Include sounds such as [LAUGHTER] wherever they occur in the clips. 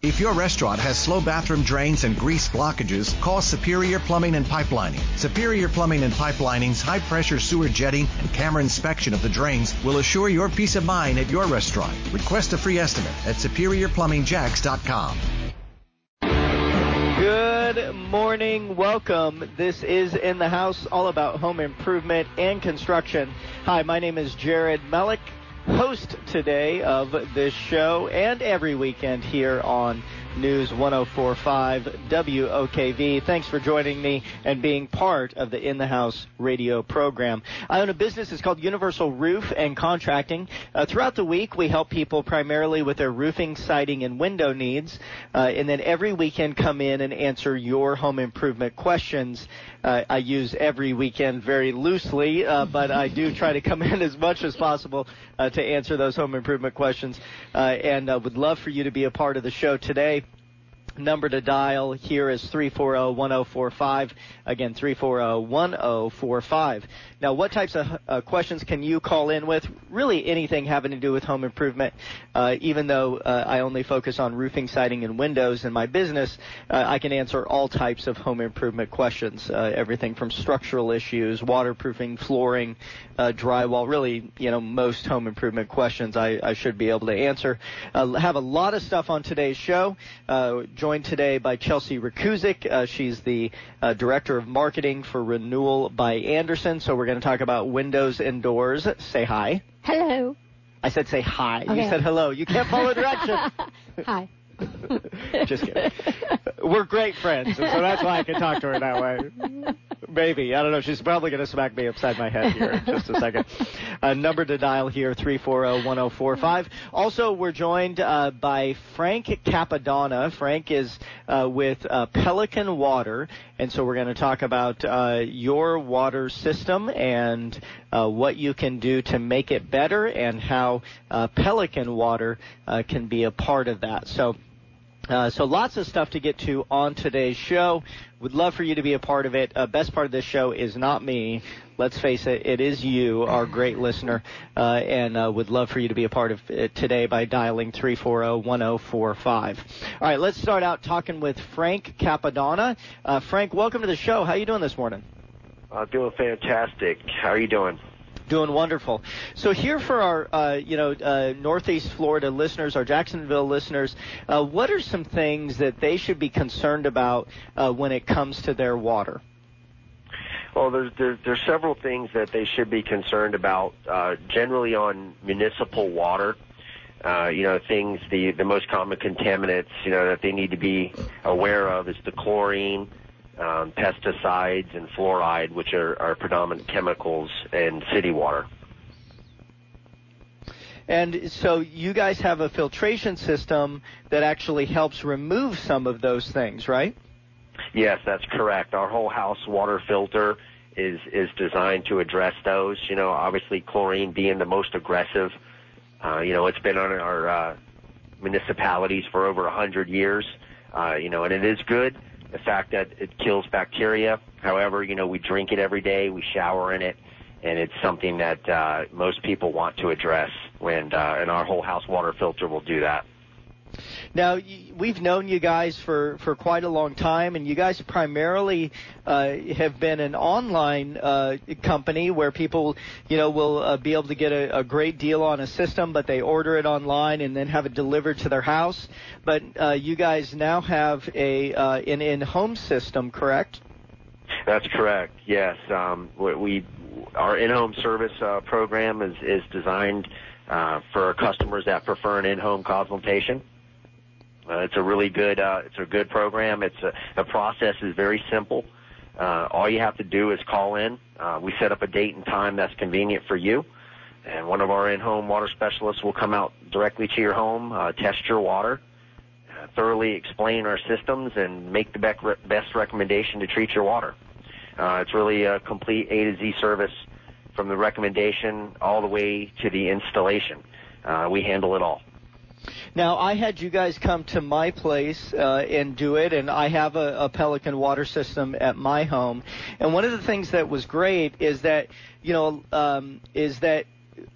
If your restaurant has slow bathroom drains and grease blockages, call Superior Plumbing and Pipelining. Superior Plumbing and Pipelining's high pressure sewer jetting and camera inspection of the drains will assure your peace of mind at your restaurant. Request a free estimate at superiorplumbingjacks.com. Good morning. Welcome. This is In the House, all about home improvement and construction. Hi, my name is Jared Mellick host today of this show and every weekend here on News 1045 WOKV. Thanks for joining me and being part of the In the House radio program. I own a business. It's called Universal Roof and Contracting. Uh, throughout the week, we help people primarily with their roofing, siding, and window needs. Uh, and then every weekend come in and answer your home improvement questions. Uh, I use every weekend very loosely, uh, but I do try to come [LAUGHS] in as much as possible uh, to answer those home improvement questions. Uh, and would love for you to be a part of the show today number to dial here is 340-1045. Again, 340-1045. Now, what types of uh, questions can you call in with? Really anything having to do with home improvement. Uh, even though uh, I only focus on roofing, siding, and windows in my business, uh, I can answer all types of home improvement questions. Uh, everything from structural issues, waterproofing, flooring, uh, drywall. Really, you know, most home improvement questions I, I should be able to answer. have a lot of stuff on today's show. joined today by Chelsea Rakuzik. she's the director of marketing for Renewal by Andersen. So we're going to talk about windows and doors. Say hi. Hello. I said say hi. Okay. You said hello. You can't follow directions. [LAUGHS] hi. [LAUGHS] Just kidding. We're great friends, and so that's why I can talk to her that way. Maybe. I don't know. She's probably going to smack me upside my head here in just a second. [LAUGHS] Uh, number to dial here, 340-1045. Also, we're joined uh, by Frank Capadonna. Frank is uh, with uh, Pelican Water, and so we're going to talk about uh, your water system and uh, what you can do to make it better and how Pelican Water can be a part of that. So uh, so lots of stuff to get to on today's show. Would love for you to be a part of it. Uh, best part of this show is not me. Let's face it, it is you, our great listener, uh, and uh, would love for you to be a part of it today by dialing 340-1045. All right, let's start out talking with Frank Capadonna. Uh, Frank, welcome to the show. How are you doing this morning? I'm doing fantastic. How are you doing? Doing wonderful. So here for our, uh, you know, uh, Northeast Florida listeners, our Jacksonville listeners, uh, what are some things that they should be concerned about uh, when it comes to their water? Well, there's, there's, there's several things that they should be concerned about. Uh, generally, on municipal water, uh, you know, things the the most common contaminants, you know, that they need to be aware of is the chlorine, um, pesticides and fluoride, which are, are predominant chemicals in city water. And so you guys have a filtration system that actually helps remove some of those things, right? Yes, that's correct. Our whole house water filter is is designed to address those. You know, obviously chlorine being the most aggressive. Uh, you know, it's been on our uh, municipalities for over a hundred years. Uh, you know, and it is good the fact that it kills bacteria. However, you know, we drink it every day, we shower in it, and it's something that uh, most people want to address. When uh, and our whole house water filter will do that. Now, we've known you guys for, for quite a long time, and you guys primarily uh, have been an online uh, company where people, you know, will uh, be able to get a, a great deal on a system, but they order it online and then have it delivered to their house. But uh, you guys now have a uh, an in-home system, correct? That's correct. Yes, um, we our in-home service uh, program is is designed for customers that prefer an in-home consultation. Uh, it's a really good uh, it's a good program. It's the process is very simple. Uh, all you have to do is call in. We set up a date and time that's convenient for you, and one of our in-home water specialists will come out directly to your home, test your water, thoroughly explain our systems, and make the best recommendation to treat your water. It's really a complete A to Z service from the recommendation all the way to the installation. We handle it all. Now, I had you guys come to my place uh, and do it, and I have a, a Pelican water system at my home. And one of the things that was great is that, you know, um, is that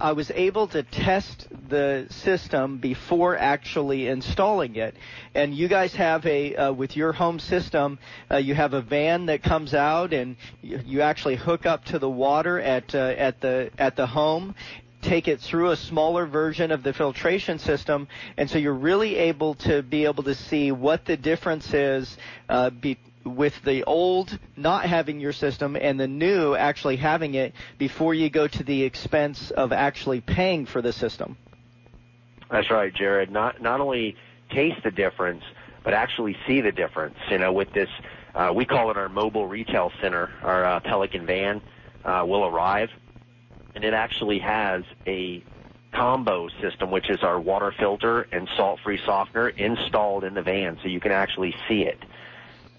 I was able to test the system before actually installing it. And you guys have a uh, with your home system, uh, you have a van that comes out and you, you actually hook up to the water at uh, at the at the home, take it through a smaller version of the filtration system, and so you're really able to be able to see what the difference is uh, be, with the old not having your system and the new actually having it before you go to the expense of actually paying for the system. That's right, Jared. Not not only taste the difference, but actually see the difference. You know, with this, uh, we call it our mobile retail center. Our uh, Pelican van uh, will arrive and it actually has a combo system, which is our water filter and salt-free softener installed in the van, so you can actually see it.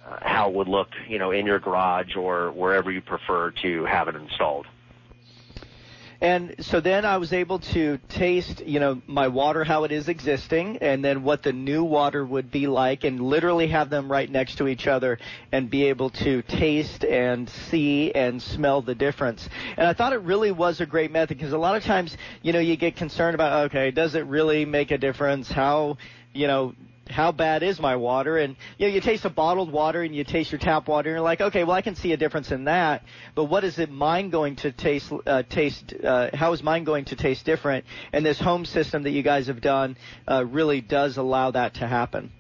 Uh, how it would look, you know, in your garage or wherever you prefer to have it installed. And so then I was able to taste, you know, my water how it is existing and then what the new water would be like and literally have them right next to each other and be able to taste and see and smell the difference. And I thought it really was a great method because a lot of times, you know, you get concerned about, okay, does it really make a difference? How, you know, how bad is my water? And you know, you taste a bottled water and you taste your tap water, and you're like, okay, well, I can see a difference in that. But what is it mine going to taste? Uh, taste? Uh, how is mine going to taste different? And this home system that you guys have done uh, really does allow that to happen.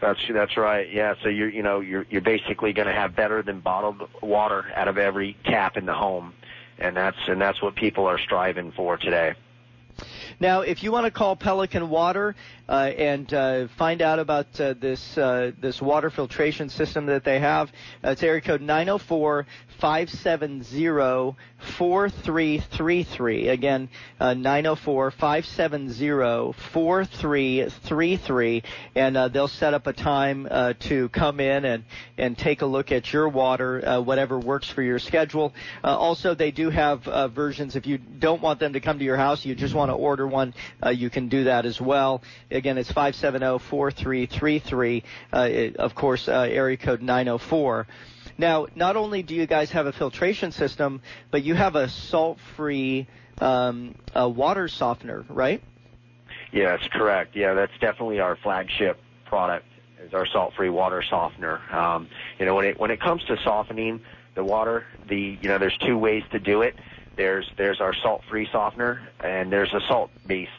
That's that's right. Yeah. So you're you know you're you're basically going to have better than bottled water out of every tap in the home, and that's and that's what people are striving for today. Now, if you want to call Pelican Water uh, and uh, find out about uh, this uh, this water filtration system that they have, it's area code 904 570 4333. Again, uh, 904 570 4333. And they'll set up a time to come in and, and take a look at your water, whatever works for your schedule. Also, they do have versions. If you don't want them to come to your house, you just want to order one, uh, you can do that as well. Again, it's 570 4333. Uh, of course, uh, area code 904. Now, not only do you guys have a filtration system, but you have a salt-free um, a water softener, right? That's correct. Yeah, that's definitely our flagship product is our salt-free water softener. Um, you know, when it when it comes to softening the water, the you know, there's two ways to do it. There's there's our salt-free softener, and there's a salt-based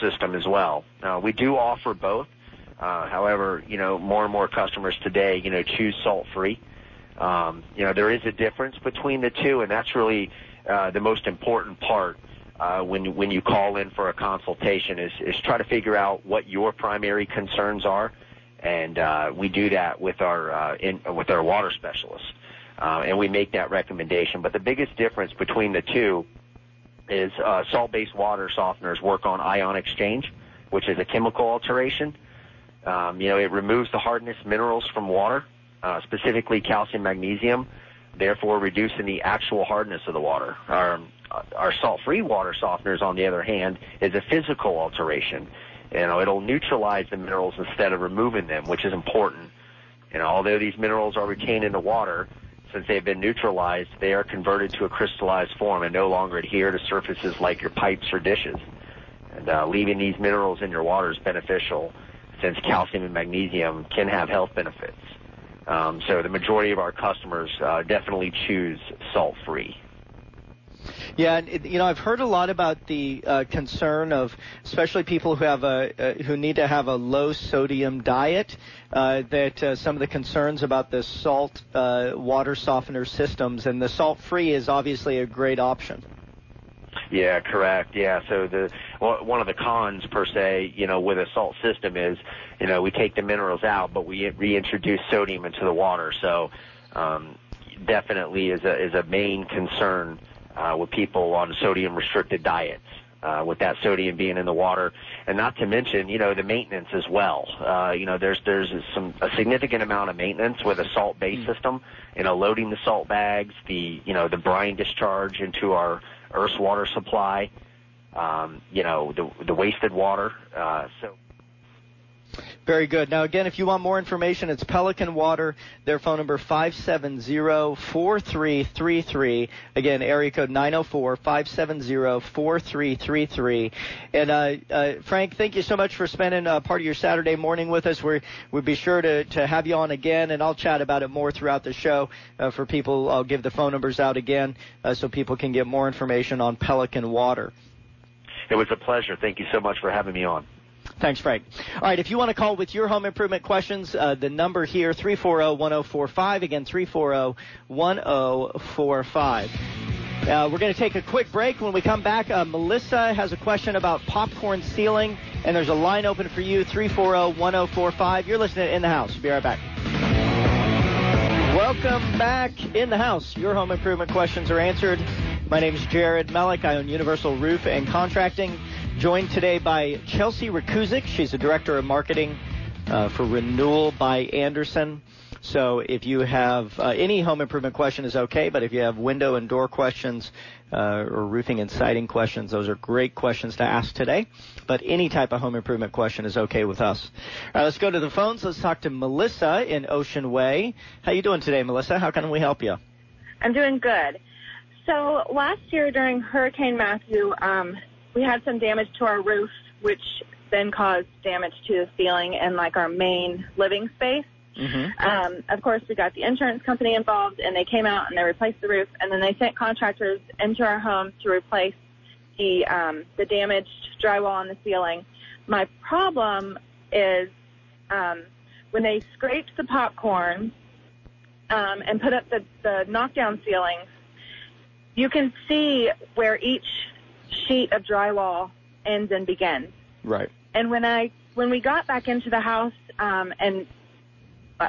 system as well. Uh, we do offer both. Uh, however, you know, more and more customers today, you know, choose salt-free. Um, you know, there is a difference between the two, and that's really uh, the most important part uh, when when you call in for a consultation is is try to figure out what your primary concerns are, and uh, we do that with our uh, in, with our water specialists, and we make that recommendation. But the biggest difference between the two is uh, salt-based water softeners work on ion exchange, which is a chemical alteration. Um, you know, it removes the hardness minerals from water uh, specifically calcium magnesium, therefore reducing the actual hardness of the water. Our, our salt-free water softeners, on the other hand, is a physical alteration. You know, it'll neutralize the minerals instead of removing them, which is important. Know, although these minerals are retained in the water, since they've been neutralized, they are converted to a crystallized form and no longer adhere to surfaces like your pipes or dishes. And uh, leaving these minerals in your water is beneficial, since calcium and magnesium can have health benefits. Um, so the majority of our customers uh, definitely choose salt free. Yeah, and you know I've heard a lot about the uh, concern of especially people who have a uh, who need to have a low sodium diet. Uh, that uh, some of the concerns about the salt uh, water softener systems and the salt free is obviously a great option. Yeah, correct. Yeah, so the well, one of the cons per se, you know, with a salt system is, you know, we take the minerals out, but we reintroduce sodium into the water. So, um, definitely is a is a main concern with people on sodium restricted diets. Uh, with that sodium being in the water, and not to mention, you know, the maintenance as well. Uh, you know, there's there's some a significant amount of maintenance with a salt based mm. system. You know, loading the salt bags, the you know the brine discharge into our Earth's water supply, um, you know, the, the wasted water. Uh, so. Very good. Now, again, if you want more information, it's Pelican Water. Their phone number 570-4333. Again, area code 904-570-4333. And uh, uh, Frank, thank you so much for spending uh, part of your Saturday morning with us. we we'll be sure to, to have you on again, and I'll chat about it more throughout the show uh, for people. I'll give the phone numbers out again uh, so people can get more information on Pelican Water. It was a pleasure. Thank you so much for having me on. Thanks, Frank. All right, if you want to call with your home improvement questions, uh, the number here, 340-1045. Again, 340-1045. Uh, we're going to take a quick break. When we come back, uh, Melissa has a question about popcorn ceiling, and there's a line open for you, 340-1045. You're listening In the House. We'll be right back. Welcome back in the house. Your home improvement questions are answered. My name is Jared Mellick. I own Universal Roof and Contracting. Joined today by Chelsea Rakuzik. She's the director of marketing uh, for Renewal by Andersen. So if you have uh, any home improvement question is okay, but if you have window and door questions uh, or roofing and siding questions, those are great questions to ask today. But any type of home improvement question is okay with us. All right, let's go to the phones. Let's talk to Melissa in Ocean Way. How you doing today, Melissa? How can we help you? I'm doing good. So last year during Hurricane Matthew, um, we had some damage to our roof, which then caused damage to the ceiling and like our main living space. Mm-hmm. Um, of course, we got the insurance company involved, and they came out and they replaced the roof, and then they sent contractors into our home to replace the um, the damaged drywall on the ceiling. My problem is um, when they scraped the popcorn um, and put up the the knockdown ceilings, you can see where each sheet of drywall ends and begins. Right. And when I when we got back into the house, um, and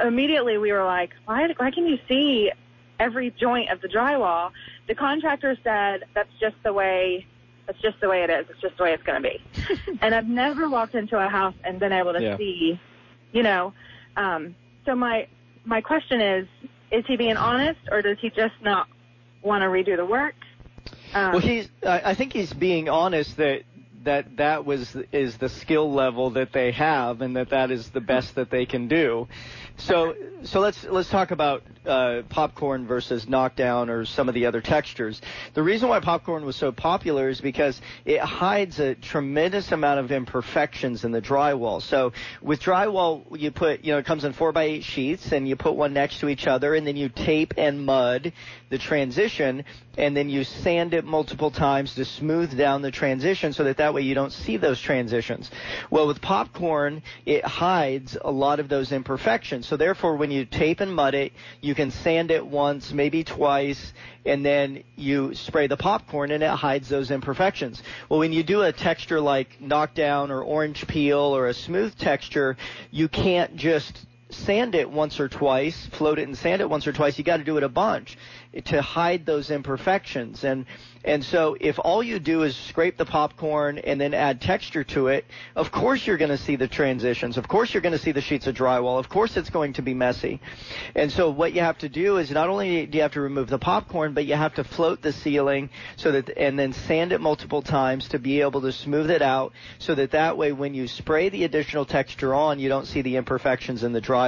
immediately we were like, why why can you see every joint of the drywall? The contractor said that's just the way that's just the way it is. It's just the way it's going to be. [LAUGHS] and I've never walked into a house and been able to yeah. see, you know. Um, so my my question is, is he being honest or does he just not want to redo the work? Um, well, he's. I think he's being honest that that that was is the skill level that they have, and that that is the best that they can do. So so let's let's talk about uh, popcorn versus knockdown or some of the other textures. The reason why popcorn was so popular is because it hides a tremendous amount of imperfections in the drywall. So with drywall, you put you know it comes in four by eight sheets, and you put one next to each other, and then you tape and mud the transition, and then you sand it multiple times to smooth down the transition so that that way you don't see those transitions. Well, with popcorn, it hides a lot of those imperfections. So therefore, when you tape and mud it, you can sand it once, maybe twice, and then you spray the popcorn and it hides those imperfections. Well, when you do a texture like knockdown or orange peel or a smooth texture, you can't just sand it once or twice, float it and sand it once or twice. You got to do it a bunch to hide those imperfections. And and so if all you do is scrape the popcorn and then add texture to it, of course you're going to see the transitions. Of course you're going to see the sheets of drywall. Of course it's going to be messy. And so what you have to do is not only do you have to remove the popcorn, but you have to float the ceiling so that and then sand it multiple times to be able to smooth it out so that that way when you spray the additional texture on, you don't see the imperfections in the drywall.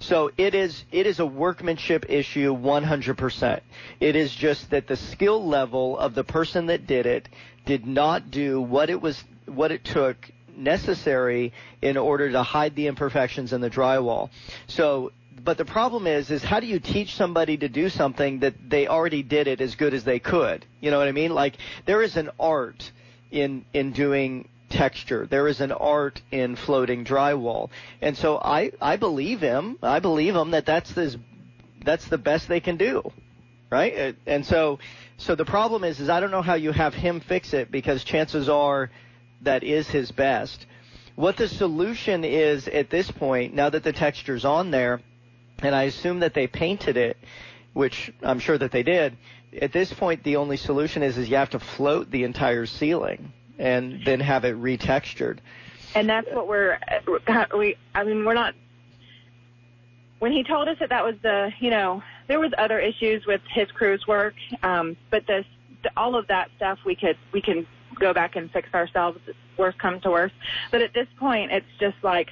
So it is it is a workmanship issue 100%. It is just that the skill level of the person that did it did not do what it was what it took necessary in order to hide the imperfections in the drywall. So but the problem is is how do you teach somebody to do something that they already did it as good as they could? You know what I mean? Like there is an art in in doing texture. There is an art in floating drywall. And so I I believe him. I believe him that that's this that's the best they can do. Right? And so so the problem is, is I don't know how you have him fix it because chances are that is his best. What the solution is at this point, now that the texture's on there, and I assume that they painted it, which I'm sure that they did. At this point, the only solution is is you have to float the entire ceiling and then have it retextured. And that's what we're we. I mean, we're not. When he told us that that was the, you know, there was other issues with his crew's work, um, but this all of that stuff we could we can go back and fix ourselves. Worst comes to worst, but at this point, it's just like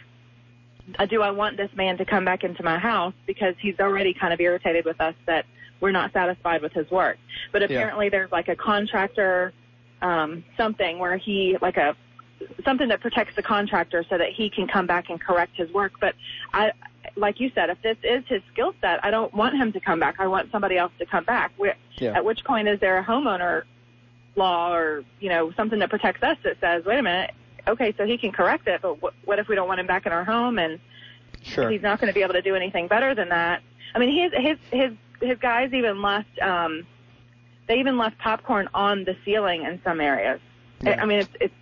uh, do I want this man to come back into my house because he's already kind of irritated with us that we're not satisfied with his work. But apparently there's like a contractor um, something where he like a something that protects the contractor so that he can come back and correct his work. But I, like you said, if this is his skill set, I don't want him to come back. I want somebody else to come back. Yeah. At which point is there a homeowner law or you know something that protects us that says, wait a minute, okay, so he can correct it, but what, what if we don't want him back in our home and Sure. he's not going to be able to do anything better than that? I mean, his his his his guys even left. um They even left popcorn on the ceiling in some areas. I- I mean, it's it's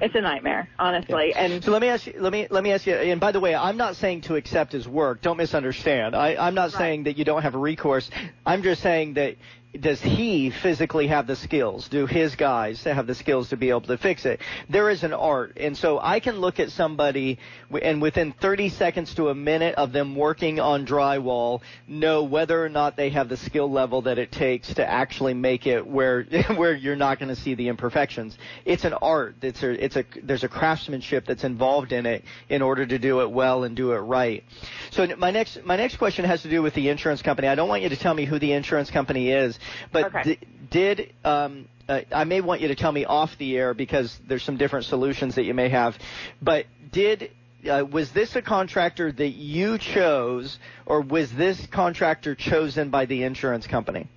it's a nightmare, honestly. And So let me ask you. Let me let me ask you. And by the way, I'm not saying to accept his work. Don't misunderstand. I, I'm not Right. saying that you don't have a recourse. I'm just saying that does he physically have the skills? Do his guys have the skills to be able to fix it? There is an art, and so I can look at somebody and within 30 seconds to a minute of them working on drywall, know whether or not they have the skill level that it takes to actually make it where [LAUGHS] where you're not going to see the imperfections. It's an art. It's a it's a there's a craftsmanship that's involved in it in order to do it well and do it right. So my next my next question has to do with the insurance company. I don't want you to tell me who the insurance company is, but Okay. di- did um, uh, I may want you to tell me off the air because there's some different solutions that you may have. But did uh, was this a contractor that you chose, or was this contractor chosen by the insurance company?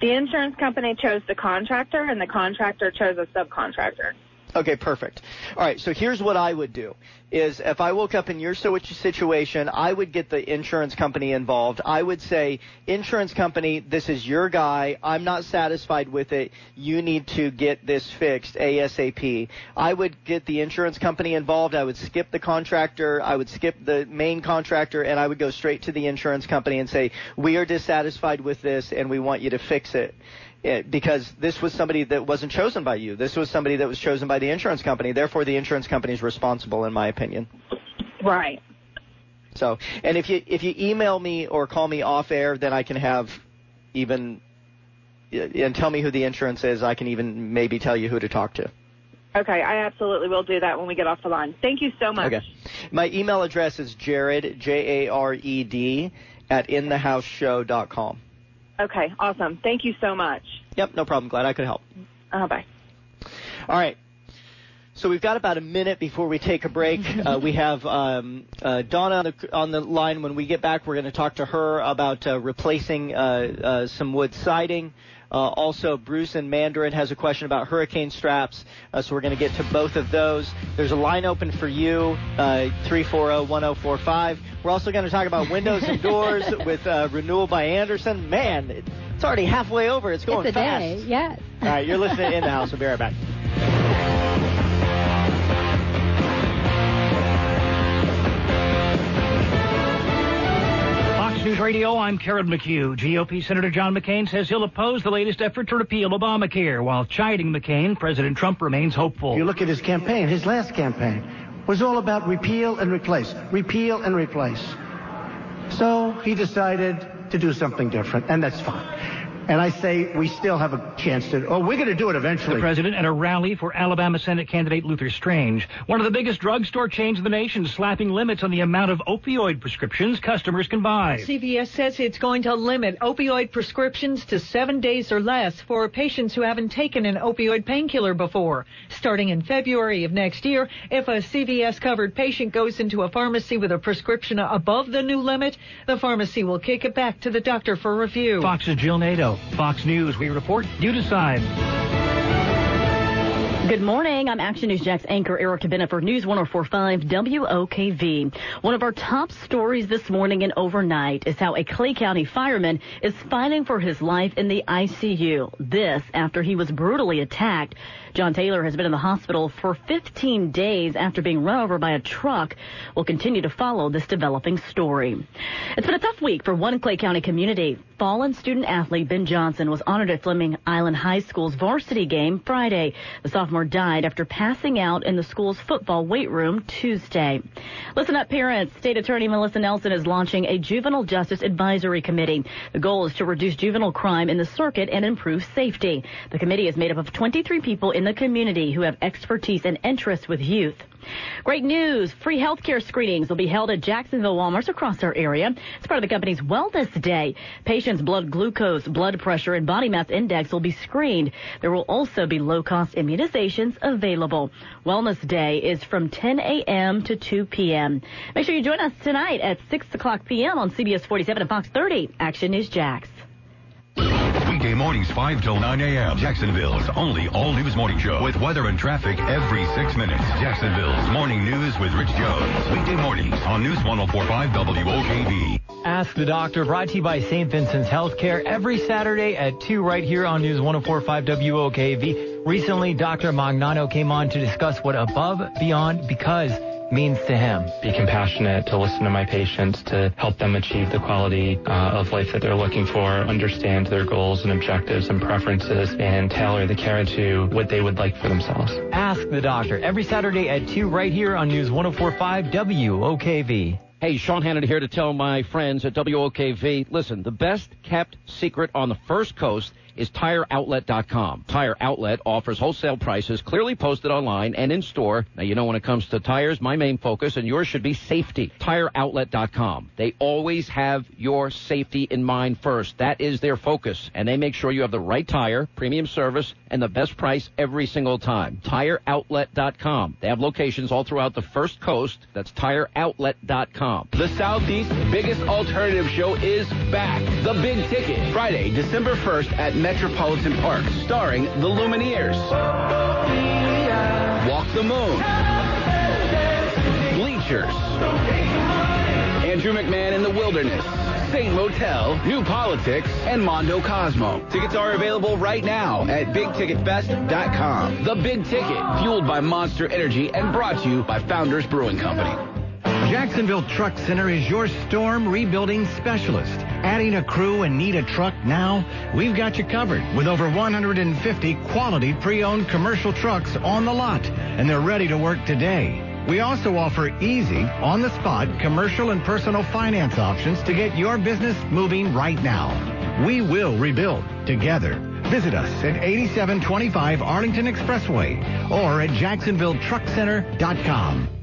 the insurance company chose the contractor, and the contractor chose a subcontractor. Okay, perfect. All right, so here's what I would do is if I woke up in your situation, I would get the insurance company involved. I would say, insurance company, this is your guy. I'm not satisfied with it. You need to get this fixed ASAP. I would get the insurance company involved. I would skip the contractor. I would skip the main contractor and I would go straight to the insurance company and say, we are dissatisfied with this and we want you to fix it it, because this was somebody that wasn't chosen by you. This was somebody that was chosen by the insurance company. Therefore, the insurance company is responsible, in my opinion. Right. So, and if you if you email me or call me off air, then I can have even and tell me who the insurance is. I can even maybe tell you who to talk to. Okay, I absolutely will do that when we get off the line. Thank you so much. Okay. My email address is Jared J A R E D at inthehouseshow.com. Okay, awesome. Thank you so much. Yep, no problem. Glad I could help. Uh, bye. All right. So we've got about a minute before we take a break. [LAUGHS] Uh, we have um, uh, Donna on the, on the line. When we get back, we're going to talk to her about uh, replacing uh, uh, some wood siding. Uh, also, Bruce and Mandarin has a question about hurricane straps, uh, so we're going to get to both of those. There's a line open for you, uh, 340-1045. We're also going to talk about windows and doors [LAUGHS] with uh, Renewal by Andersen. Man, it's already halfway over. It's going it's fast. day, yes. All right, you're listening In the House. We'll be right back. [LAUGHS] News Radio, I'm Karen McHugh. GOP Senator John McCain says he'll oppose the latest effort to repeal Obamacare. While chiding McCain, President Trump remains hopeful. You look at his campaign, his last campaign was all about repeal and replace, repeal and replace. So he decided to do something different, and that's fine. And I say we still have a chance to, oh, we're going to do it eventually. The president at a rally for Alabama Senate candidate Luther Strange. One of the biggest drugstore chains in the nation slapping limits on the amount of opioid prescriptions customers can buy. CVS says it's going to limit opioid prescriptions to seven days or less for patients who haven't taken an opioid painkiller before. Starting in February of next year, if a CVS covered patient goes into a pharmacy with a prescription above the new limit, the pharmacy will kick it back to the doctor for review. Fox's Jill Nato. Fox News, we report, you decide. Good morning. I'm Action News Jack's anchor Erica Bennett for News 1045 WOKV. One of our top stories this morning and overnight is how a Clay County fireman is fighting for his life in the ICU. This after he was brutally attacked. John Taylor has been in the hospital for 15 days after being run over by a truck. We'll continue to follow this developing story. It's been a tough week for one Clay County community. Fallen student athlete Ben Johnson was honored at Fleming Island High School's varsity game Friday. The sophomore died after passing out in the school's football weight room Tuesday. Listen up, parents. State Attorney Melissa Nelson is launching a juvenile justice advisory committee. The goal is to reduce juvenile crime in the circuit and improve safety. The committee is made up of 23 people in the community who have expertise and interest with youth. Great news. Free healthcare screenings will be held at Jacksonville Walmarts across our area. It's part of the company's Wellness Day. Patients' blood glucose, blood pressure, and body mass index will be screened. There will also be low-cost immunizations available. Wellness Day is from 10 a.m. to 2 p.m. Make sure you join us tonight at 6 o'clock p.m. on CBS 47 and Fox 30. Action News Jax. Weekday mornings 5 till 9 a.m. Jacksonville's only all-news morning show with weather and traffic every six minutes. Jacksonville's morning news with Rich Jones. Weekday mornings on News 1045 WOKV. Ask the Doctor brought to you by St. Vincent's Healthcare every Saturday at 2 right here on News 1045 WOKV. Recently, Dr. Magnano came on to discuss what above, beyond, because means to him. Be compassionate, to listen to my patients, to help them achieve the quality uh, of life that they're looking for, understand their goals and objectives and preferences, and tailor the care to what they would like for themselves. Ask the Doctor every Saturday at 2 right here on News 1045 WOKV. Hey, Sean Hannity here to tell my friends at WOKV, listen, the best kept secret on the first coast is TireOutlet.com. Tire Outlet offers wholesale prices clearly posted online and in store. Now, you know, when it comes to tires, my main focus and yours should be safety. TireOutlet.com. They always have your safety in mind first. That is their focus. And they make sure you have the right tire, premium service, and the best price every single time. TireOutlet.com. They have locations all throughout the first coast. That's TireOutlet.com. The Southeast's biggest alternative show is back. The Big Ticket. Friday, December 1st at Metropolitan Park, starring the Lumineers. Walk the Moon. Bleachers. Andrew McMahon in the Wilderness. Saint Motel, New Politics, and Mondo Cosmo. Tickets are available right now at BigTicketFest.com. The Big Ticket, fueled by Monster Energy and brought to you by Founders Brewing Company. Jacksonville Truck Center is your storm rebuilding specialist. Adding a crew and need a truck now? We've got you covered with over 150 quality pre-owned commercial trucks on the lot, and they're ready to work today. We also offer easy, on-the-spot commercial and personal finance options to get your business moving right now. We will rebuild together. Visit us at 8725 Arlington Expressway or at jacksonvilletruckcenter.com.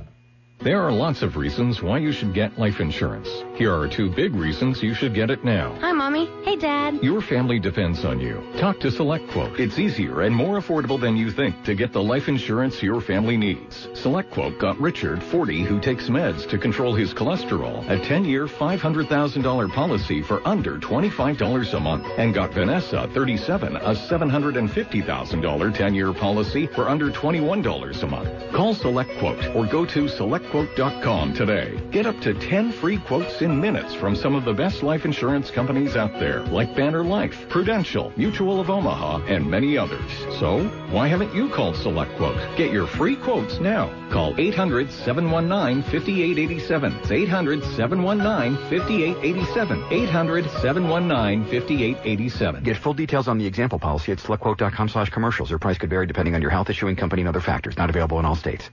There are lots of reasons why you should get life insurance. Here are two big reasons you should get it now. Hi, Mommy. Hey, Dad. Your family depends on you. Talk to SelectQuote. It's easier and more affordable than you think to get the life insurance your family needs. SelectQuote got Richard, 40, who takes meds to control his cholesterol, a 10-year, $500,000 policy for under $25 a month, and got Vanessa, 37, a $750,000 10-year policy for under $21 a month. Call SelectQuote or go to SelectQuote.com today. Get up to 10 free quotes in minutes from some of the best life insurance companies out there, like Banner Life, Prudential, Mutual of Omaha, and many others. So, why haven't you called SelectQuote? Get your free quotes now. Call 800-719-5887. It's 800-719-5887. 800-719-5887. Get full details on the example policy at selectquote.com slash commercials. Your price could vary depending on your health issuing company and other factors. Not available in all states.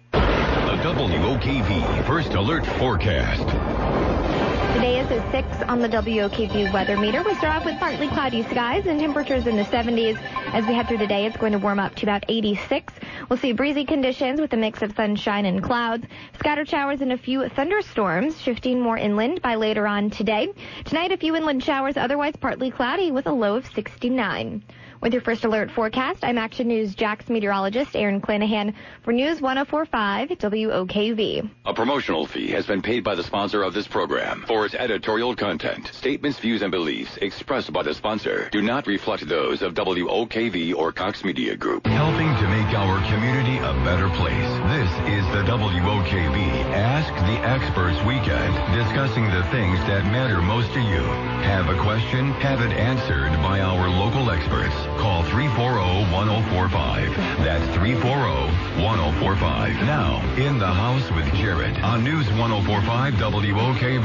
WOKV First Alert Forecast. Today is a 6 on the WOKV weather meter. We start off with partly cloudy skies and temperatures in the 70s. As we head through the day, it's going to warm up to about 86. We'll see breezy conditions with a mix of sunshine and clouds, scattered showers and a few thunderstorms, shifting more inland by later on today. Tonight, a few inland showers, otherwise partly cloudy with a low of 69. With your first alert forecast, I'm Action News Jax meteorologist Aaron Clanahan for News 1045 WOKV. A promotional fee has been paid by the sponsor of this program for its editorial content. Statements, views, and beliefs expressed by the sponsor do not reflect those of WOKV or Cox Media Group. Helping to make our community a better place. This is the WOKV Ask the Experts Weekend, discussing the things that matter most to you. Have a question? Have it answered by our local experts. Call 340-1045. That's 340-1045. Now, in the house with Jared on News 1045 WOKV.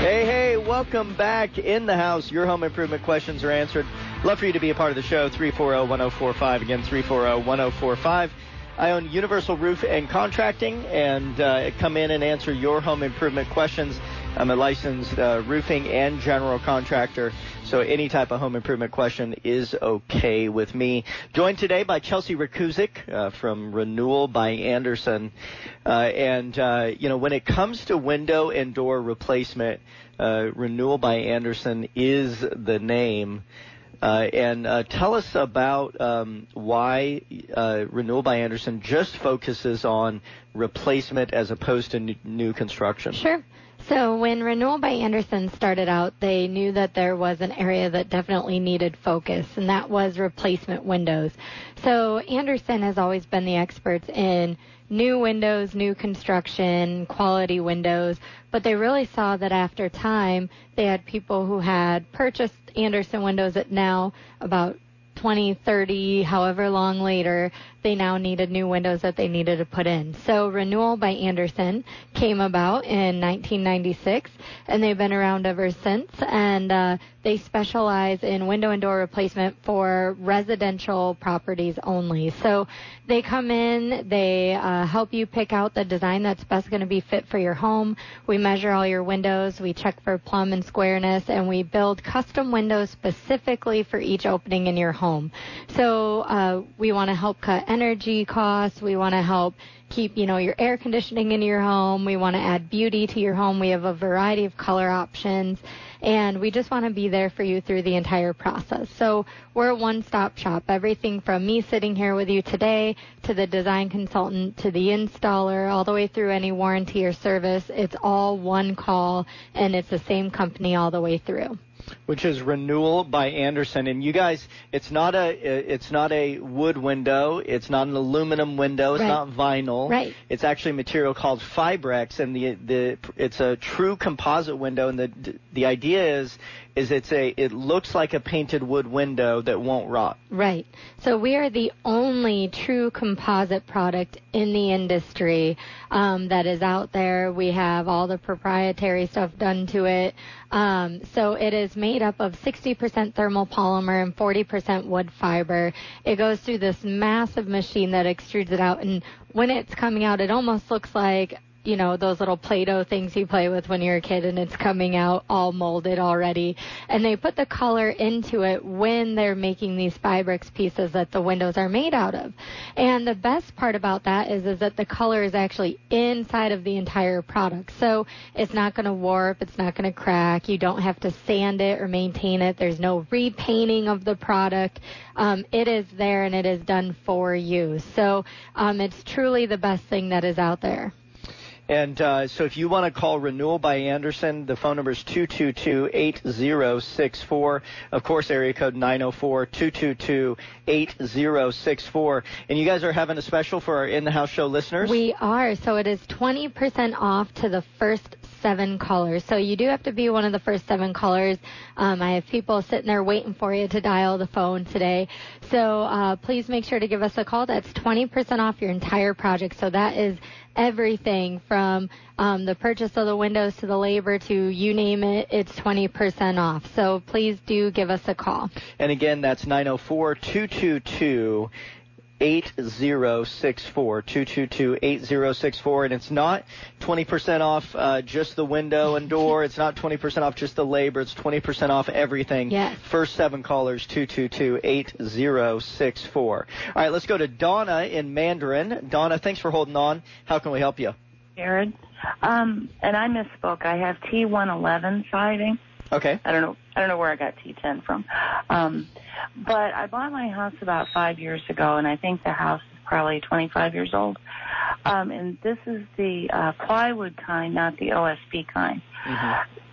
Hey, hey, welcome back in the house. Your home improvement questions are answered. Love for you to be a part of the show. 340-1045. Again, 340-1045. I own Universal Roof and Contracting and uh, come in and answer your home improvement questions. I'm a licensed uh, roofing and general contractor, so any type of home improvement question is okay with me. Joined today by Chelsea Rakuzik uh, from Renewal by Andersen. Uh, and, uh, you know, when it comes to window and door replacement, uh, Renewal by Andersen is the name. Uh, and tell us about um, why Renewal by Andersen just focuses on replacement as opposed to n- new construction. Sure. So when Renewal by Andersen started out, they knew that there was an area that definitely needed focus, and that was replacement windows. So Andersen has always been the experts in new windows, new construction, quality windows, but they really saw that after time, they had people who had purchased Andersen windows at now about 20, 30, however long later, they now needed new windows that they needed to put in. So Renewal by Andersen came about in 1996, and they've been around ever since. And uh, they specialize in window and door replacement for residential properties only. So they come in, they uh, help you pick out the design that's best going to be fit for your home. We measure all your windows, we check for plumb and squareness, and we build custom windows specifically for each opening in your home. So uh, we want to help cut energy costs. We want to help keep, you know, your air conditioning in your home. We want to add beauty to your home. We have a variety of color options and we just want to be there for you through the entire process. So we're a one-stop shop. Everything from me sitting here with you today to the design consultant to the installer, all the way through any warranty or service. It's all one call and it's the same company all the way through which is Renewal by Andersen. And you guys, it's not a it's not a wood window. It's not an aluminum window. It's Right. not vinyl. Right. It's actually a material called Fibrex, and the the it's a true composite window. And the the idea is is it's a it looks like a painted wood window that won't rot. Right. So we are the only true composite product in the industry um, that is out there. We have all the proprietary stuff done to it. Um, so it is made up of 60% thermal polymer and 40% wood fiber. It goes through this massive machine that extrudes it out, and when it's coming out, it almost looks like you know those little play-doh things you play with when you're a kid and it's coming out all molded already. And they put the color into it when they're making these fibrex pieces that the windows are made out of. And the best part about that is is that the color is actually inside of the entire product. So it's not going to warp it's not going to crack. You don't have to sand it or maintain it. There's no repainting of the product. Um, it is there and it is done for you. So um, it's truly the best thing that is out there And uh, so if you want to call Renewal by Andersen, the phone number is 222-8064. Of course, area code 904-222-8064. And you guys are having a special for our in-the-house show listeners? We are. So it is 20% off to the first seven callers. So you do have to be one of the first seven callers. Um, I have people sitting there waiting for you to dial the phone today. So uh, please make sure to give us a call. That's 20% off your entire project. So that is everything from um, the purchase of the windows to the labor to you name it. It's 20% off. So please do give us a call. And again, that's 904-222 8064 222 8064 and it's not 20% off uh, just the window and door it's not 20% off just the labor it's 20% off everything Yes. first seven callers 222 8064 all right let's go to Donna in Mandarin Donna thanks for holding on how can we help you Jared. Um, and I misspoke. I have T111 siding. Okay I don't know. I don't know where I got T10 from. Um, but I bought my house about five years ago, and I think the house is probably 25 years old. Um, and this is the uh, plywood kind, not the OSB kind.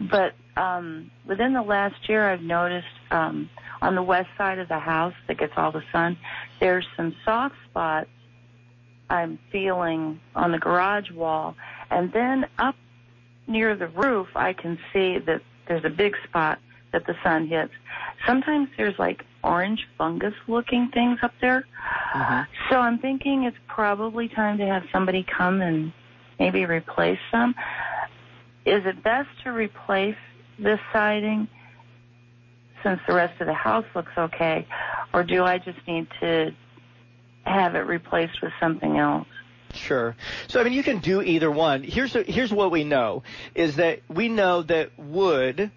But um, within the last year, I've noticed um, on the west side of the house that gets all the sun, there's some soft spots I'm feeling on the garage wall, and then up near the roof, I can see that there's a big spot that the sun hits. Sometimes there's like orange fungus looking things up there. Mm-hmm. So I'm thinking it's probably time to have somebody come and maybe replace some. Is it best to replace this siding since the rest of the house looks okay, or do I just need to have it replaced with something else? Sure. So I mean, you can do either one. Here's a, here's what we know is that we know that wood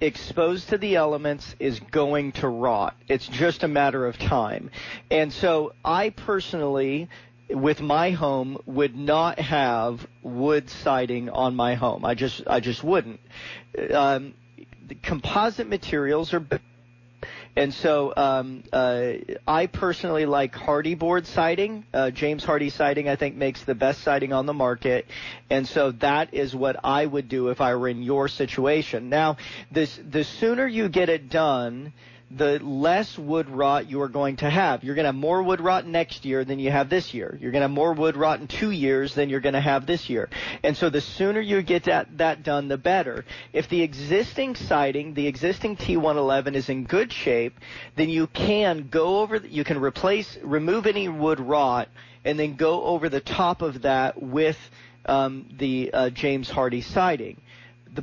exposed to the elements is going to rot. It's just a matter of time. And so I personally with my home would not have wood siding on my home. I just I just wouldn't. Um, the composite materials are and so um, uh, I personally like Hardie board siding. Uh, James Hardie siding, I think, makes the best siding on the market. And so that is what I would do if I were in your situation. Now, this, the sooner you get it done, the less wood rot you are going to have. You're going to have more wood rot next year than you have this year. You're going to have more wood rot in two years than you're going to have this year. And so the sooner you get that, that done, the better. If the existing siding, the existing T111 is in good shape, then you can go over, you can replace, remove any wood rot, and then go over the top of that with um, the uh, James Hardie siding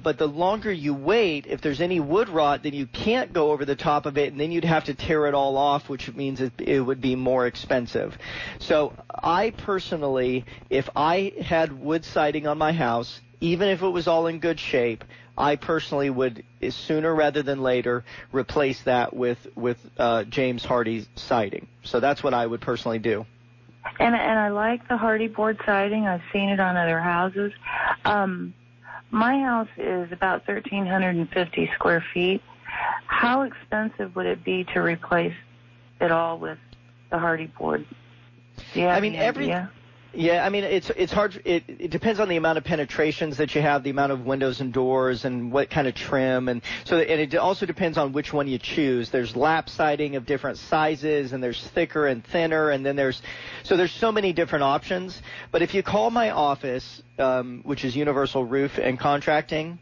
but the longer you wait, if there's any wood rot, then you can't go over the top of it, and then you'd have to tear it all off, which means it, it would be more expensive. So I personally, if I had wood siding on my house, even if it was all in good shape, I personally would sooner rather than later replace that with with uh, James Hardie siding. So that's what I would personally do. And and I like the Hardie board siding. I've seen it on other houses. Um, my house is about 1,350 square feet. How expensive would it be to replace it all with the Hardie board? Yeah, I mean, every idea? Yeah, I mean it's it's hard. It it depends on the amount of penetrations that you have, the amount of windows and doors, and what kind of trim, and so and it also depends on which one you choose. There's lap siding of different sizes, and there's thicker and thinner, and then there's so there's so many different options. But if you call my office, um, which is Universal Roof and Contracting,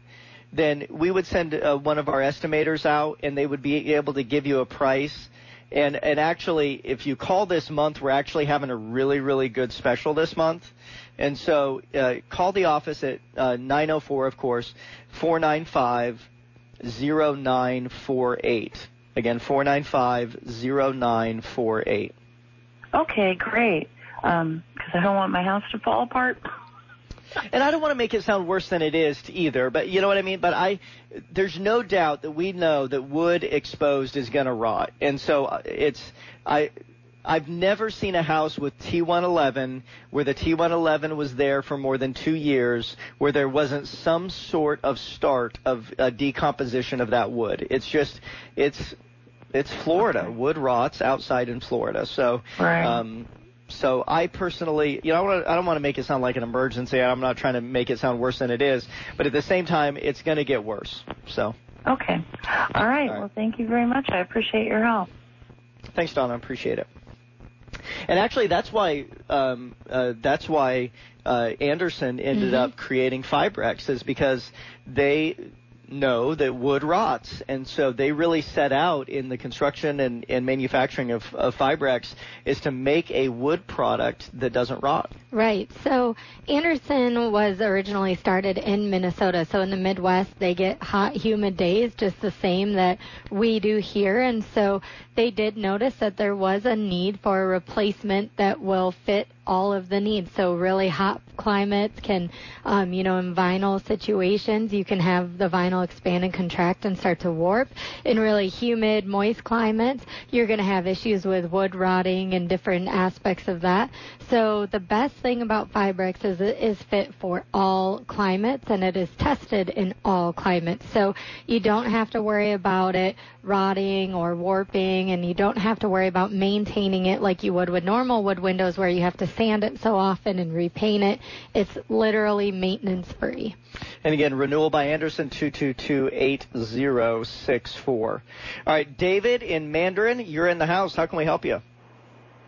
then we would send uh, one of our estimators out, and they would be able to give you a price and and actually, if you call this month, we're actually having a really really good special this month. And so uh, call the office at uh, 904, of course, 495 0948. Again, 495 0948. Okay, great. Because I don't want my house to fall apart. [LAUGHS] And I don't want to make it sound worse than it is to either, but you know what I mean? But I, there's no doubt that we know that wood exposed is going to rot. And so uh, it's, I, I've never seen a house with T111 where the T111 was there for more than two years where there wasn't some sort of start of a decomposition of that wood. It's just, it's, it's Florida. Wood rots outside in Florida. So, Right. um, so I personally, you know, I, wanna, I don't want to make it sound like an emergency. I'm not trying to make it sound worse than it is, but at the same time, it's going to get worse. So, Okay. All right. Well, thank you very much. I appreciate your help. thanks, Donna. I appreciate it. And actually, that's why um, uh, that's why uh, Andersen ended Mhm. up creating Fibrex is because they know that wood rots, and so they really set out in the construction and, and manufacturing of, of Fibrex is to make a wood product that doesn't rot. Right. So Andersen was originally started in Minnesota. So in the Midwest, they get hot, humid days just the same that we do here. And so they did notice that there was a need for a replacement that will fit all of the needs. So really hot climates can, um, you know, in vinyl situations, you can have the vinyl expand and contract and start to warp. In really humid, moist climates, you're going to have issues with wood rotting and different aspects of that. So the best thing about Fibrex is it is fit for all climates and it is tested in all climates. So you don't have to worry about it rotting or warping and you don't have to worry about maintaining it like you would with normal wood windows where you have to sand it so often and repaint it. It's literally maintenance free. And again, renewal by Andersen, 222-8064. All right, David in Mandarin, you're in the house. How can we help you?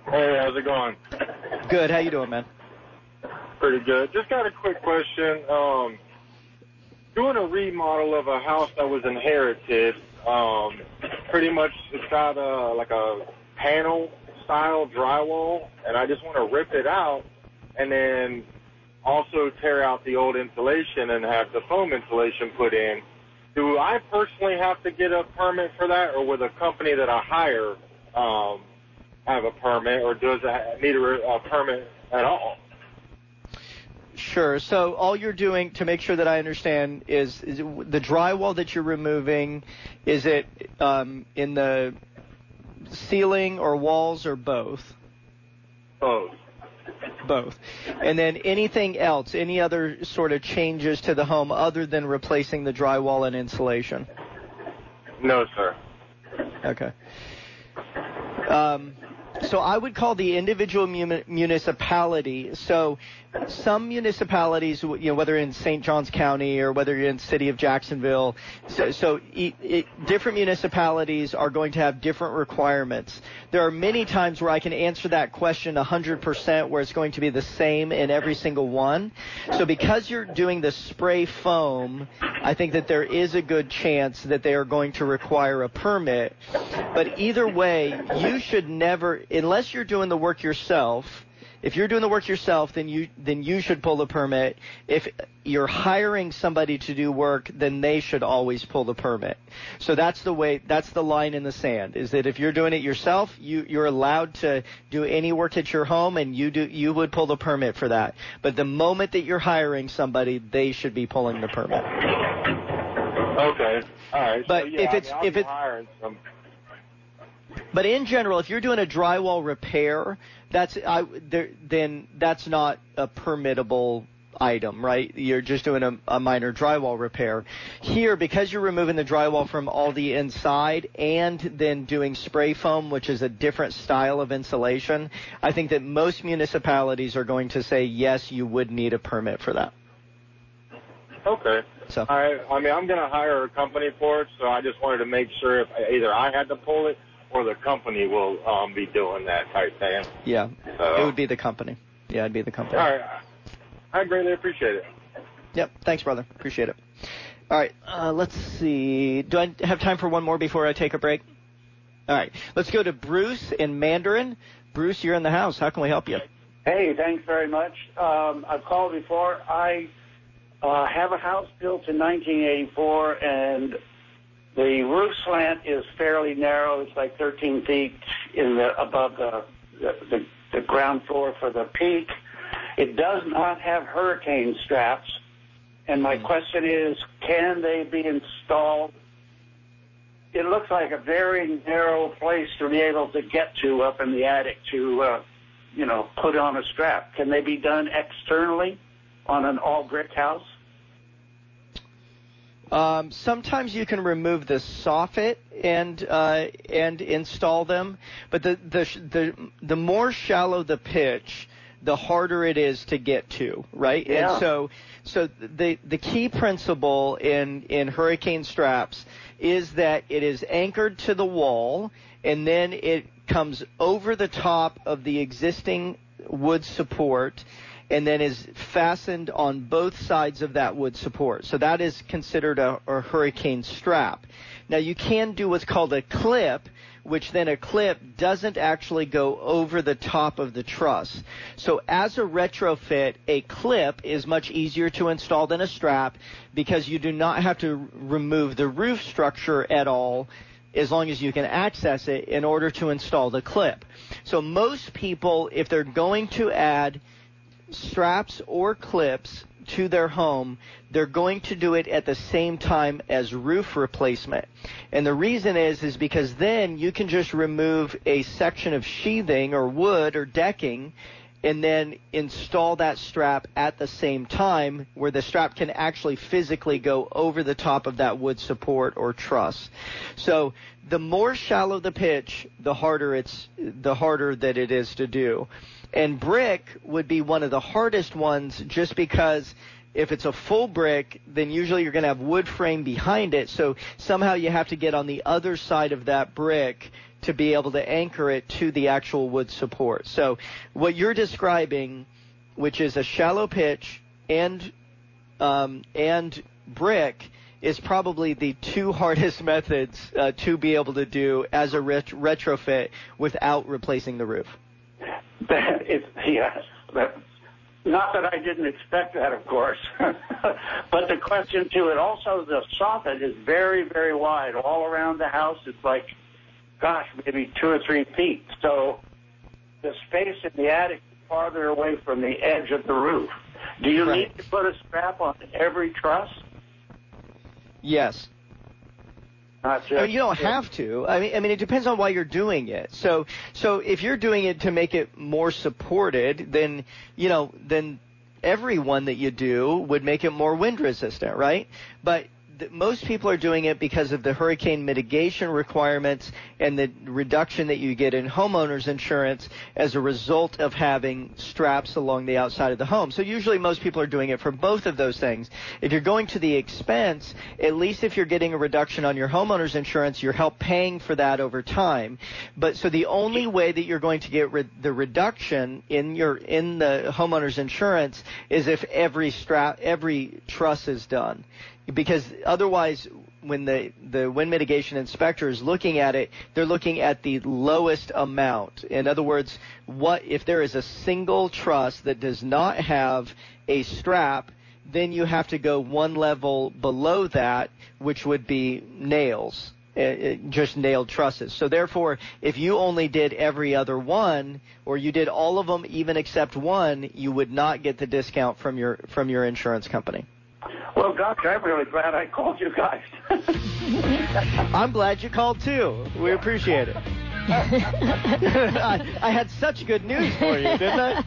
Hey, how's it going? Good. How you doing, man? Pretty good. Just got a quick question. Um, doing a remodel of a house that was inherited. Um, pretty much, it's got a like a panel style drywall, and I just want to rip it out, and then also tear out the old insulation and have the foam insulation put in. Do I personally have to get a permit for that, or will the company that I hire um, have a permit, or does it need a, a permit at all? Sure. So all you're doing to make sure that I understand is, is the drywall that you're removing. Is it um, in the ceiling or walls or both? Both. Both. And then anything else? Any other sort of changes to the home other than replacing the drywall and insulation? No, sir. Okay. Um, so I would call the individual mu- municipality. So some municipalities, you know, whether in St. Johns County or whether you're in city of Jacksonville, so, so it, it, different municipalities are going to have different requirements. There are many times where I can answer that question 100% where it's going to be the same in every single one. So because you're doing the spray foam, I think that there is a good chance that they are going to require a permit. But either way, you should never, unless you're doing the work yourself, if you're doing the work yourself, then you then you should pull the permit. If you're hiring somebody to do work, then they should always pull the permit. So that's the way that's the line in the sand is that if you're doing it yourself, you you're allowed to do any work at your home and you do you would pull the permit for that. But the moment that you're hiring somebody, they should be pulling the permit. Okay. All right. But so, yeah, if it's- I'll if it's- hiring. But in general, if you're doing a drywall repair, that's I, there, then that's not a permittable item, right? You're just doing a, a minor drywall repair. Here, because you're removing the drywall from all the inside and then doing spray foam, which is a different style of insulation, I think that most municipalities are going to say yes, you would need a permit for that. Okay. So. Right. I mean, I'm going to hire a company for it, so I just wanted to make sure if either I had to pull it or the company will um, be doing that type thing. Yeah, So- it would be the company. Yeah, it'd be the company. All right. I greatly appreciate it. Yep. Thanks, brother. Appreciate it. All right. Uh, let's see. Do I have time for one more before I take a break? All right. Let's go to Bruce in Mandarin. Bruce, you're in the house. How can we help you? Hey, thanks very much. Um, I've called before. I uh, have a house built in 1984, and the roof slant is fairly narrow. It's like 13 feet in the above the ground floor for the peak. It does not have hurricane straps, and my question is, can they be installed? It looks like a very narrow place to be able to get to up in the attic to, uh, you know, put on a strap. Can they be done externally on an all brick house? Um, sometimes you can remove the soffit and uh, and install them, but the the the the more shallow the pitch, the harder it is to get to, right? Yeah. And so so the the key principle in in hurricane straps is that it is anchored to the wall and then it comes over the top of the existing wood support and then is fastened on both sides of that wood support. So that is considered a, a hurricane strap. Now you can do what's called a clip, which then a clip doesn't actually go over the top of the truss. So as a retrofit, a clip is much easier to install than a strap because you do not have to remove the roof structure at all as long as you can access it in order to install the clip. So most people, if they're going to add straps or clips to their home, they're going to do it at the same time as roof replacement. And the reason is is because then you can just remove a section of sheathing or wood or decking and then install that strap at the same time where the strap can actually physically go over the top of that wood support or truss. So the more shallow the pitch, the harder it's the harder that it is to do. And brick would be one of the hardest ones just because if it's a full brick, then usually you're going to have wood frame behind it. So somehow you have to get on the other side of that brick to be able to anchor it to the actual wood support. So what you're describing, which is a shallow pitch and um, and brick, is probably the two [LAUGHS] hardest methods uh, to be able to do as a ret- retrofit without replacing the roof. It's yeah. But not that I didn't expect that, of course. [LAUGHS] but the question to it also, the soffit is very, very wide all around the house. It's like, gosh, maybe two or three feet. So the space in the attic is farther away from the edge of the roof. Do you Right. need to put a strap on every truss? Yes. Not just I mean, you don't have to. I mean, I mean, it depends on why you're doing it. So, so if you're doing it to make it more supported, then you know, then every one that you do would make it more wind resistant, right? But most people are doing it because of the hurricane mitigation requirements and the reduction that you get in homeowners insurance as a result of having straps along the outside of the home. So usually most people are doing it for both of those things. If you're going to the expense, at least if you're getting a reduction on your homeowners insurance, you're help paying for that over time. But so the only way that you're going to get re- the reduction in your in the homeowners insurance is if every strap every truss is done because otherwise when the, the wind mitigation inspector is looking at it, they're looking at the lowest amount. In other words, what if there is a single truss that does not have a strap, then you have to go one level below that, which would be nails. uh, uh, Just nailed trusses. So therefore, if you only did every other one, or you did all of them even except one, you would not get the discount from your from your insurance company. Well, gosh, I'm really glad I called you guys. [LAUGHS] I'm glad you called too. We appreciate it. [LAUGHS] I, I had such good news for you, didn't I?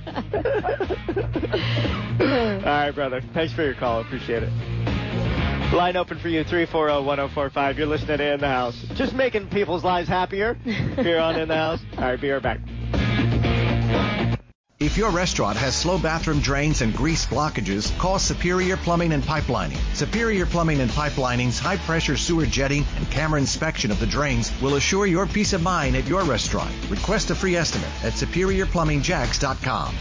[LAUGHS] All right, brother. Thanks for your call. Appreciate it. Line open for you, 340-1045. You're listening to In the House. Just making people's lives happier here on In the House. All right, be right back. If your restaurant has slow bathroom drains and grease blockages, call Superior Plumbing and Pipelining. Superior Plumbing and Pipelining's high pressure sewer jetting and camera inspection of the drains will assure your peace of mind at your restaurant. Request a free estimate at superiorplumbingjacks.com.